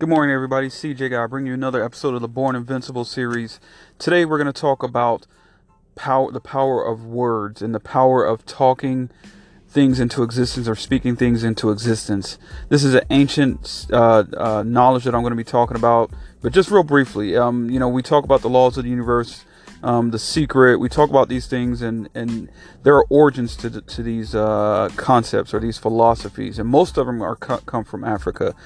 Good morning, everybody. CJ Guy bring you another episode of the Born Invincible series. Today, we're going to talk about power, the power of words, and the power of talking things into existence or speaking things into existence. This is an ancient uh, uh, knowledge that I'm going to be talking about, but just real briefly. Um, you know, we talk about the laws of the universe, um, the secret. We talk about these things, and and there are origins to to these uh, concepts or these philosophies, and most of them are come from Africa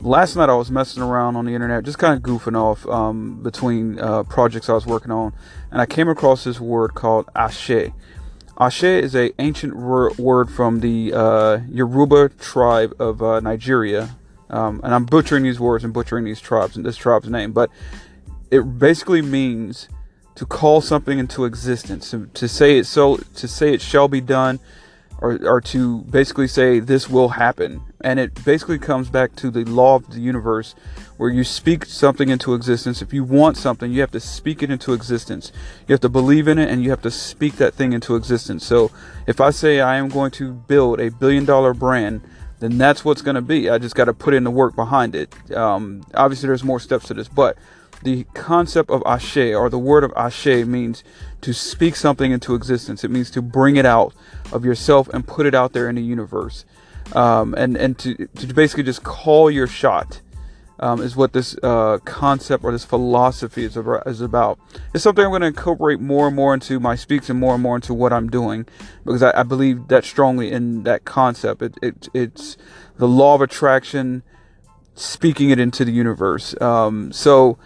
last night I was messing around on the internet, just kind of goofing off um, between uh, projects I was working on, and I came across this word called ashe. Ashe is a ancient word from the uh, Yoruba tribe of uh, Nigeria, um, and I'm butchering these words and butchering these tribes and this tribe's name, but it basically means to call something into existence, to, to say it so, to say it shall be done, or, or to basically say this will happen. And it basically comes back to the law of the universe where you speak something into existence. If you want something, you have to speak it into existence. You have to believe in it and you have to speak that thing into existence. So if I say I am going to build a billion dollar brand, then that's what's going to be. I just got to put in the work behind it. Um, obviously, there's more steps to this, but the concept of ashe or the word of ashe means to speak something into existence. It means to bring it out of yourself and put it out there in the universe. Um, and and to, to basically just call your shot um, is what this uh, concept or this philosophy is, is about. It's something I'm going to incorporate more and more into my speaks and more and more into what I'm doing because I, I believe that strongly in that concept. It, it, it's the law of attraction, speaking it into the universe. Um, so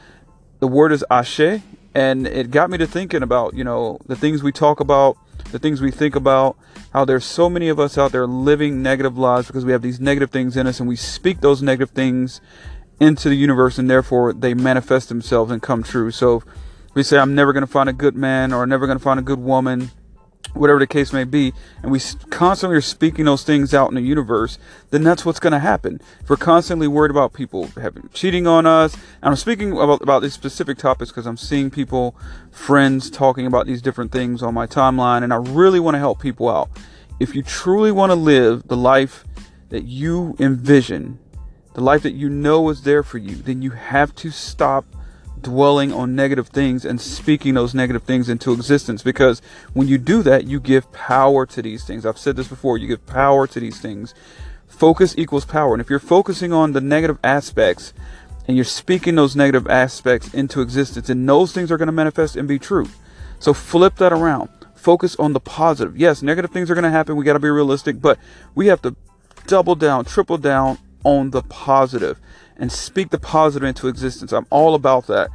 the word is ashe, and it got me to thinking about you know the things we talk about, the things we think about, how there's so many of us out there living negative lives because we have these negative things in us, and we speak those negative things into the universe, and therefore they manifest themselves and come true. So we say, I'm never going to find a good man, or I'm never going to find a good woman whatever the case may be, and we constantly are speaking those things out in the universe, then that's what's going to happen. If we're constantly worried about people having cheating on us, and I'm speaking about, about these specific topics because I'm seeing people, friends, talking about these different things on my timeline, and I really want to help people out. If you truly want to live the life that you envision, the life that you know is there for you, then you have to stop dwelling on negative things and speaking those negative things into existence. Because when you do that you give power to these things. I've said this before you give power to these things. Focus equals power. And if you're focusing on the negative aspects and you're speaking those negative aspects into existence and those things are going to manifest and be true. So flip that around. Focus on the positive. Yes negative things are going to happen. We got to be realistic but we have to double down triple down on the positive and speak the positive into existence. I'm all about that.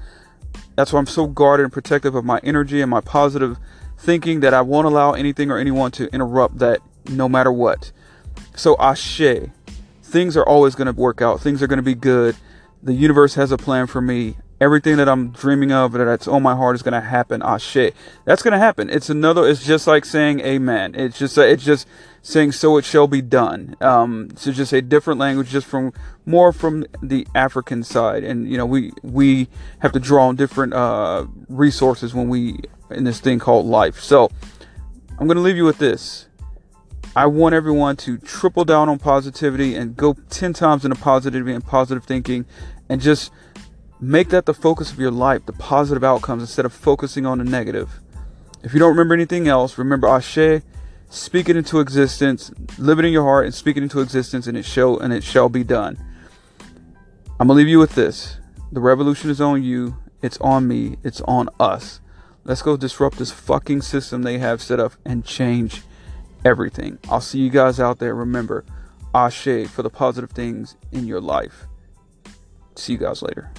That's why I'm so guarded and protective of my energy and my positive thinking that I won't allow anything or anyone to interrupt that no matter what. So, Ashe, things are always going to work out, things are going to be good. The universe has a plan for me everything that I'm dreaming of that's on my heart is to happen. Ashe. That's going to happen. It's another, it's just like saying amen. It's just, it's just saying so it shall be done. Um, so just a different language, just from more from the African side. And, you know, we, we have to draw on different, uh, resources when we, in this thing called life. So I'm to leave you with this. I want everyone to triple down on positivity and go 10 times into positivity and positive thinking and just Make that the focus of your life, the positive outcomes, instead of focusing on the negative. If you don't remember anything else, remember Ashe, speak it into existence, live it in your heart, and speak it into existence, and it shall and it shall be done. I'm gonna leave you with this. The revolution is on you, it's on me, it's on us. Let's go disrupt this fucking system they have set up and change everything. I'll see you guys out there. Remember, Ashe for the positive things in your life. See you guys later.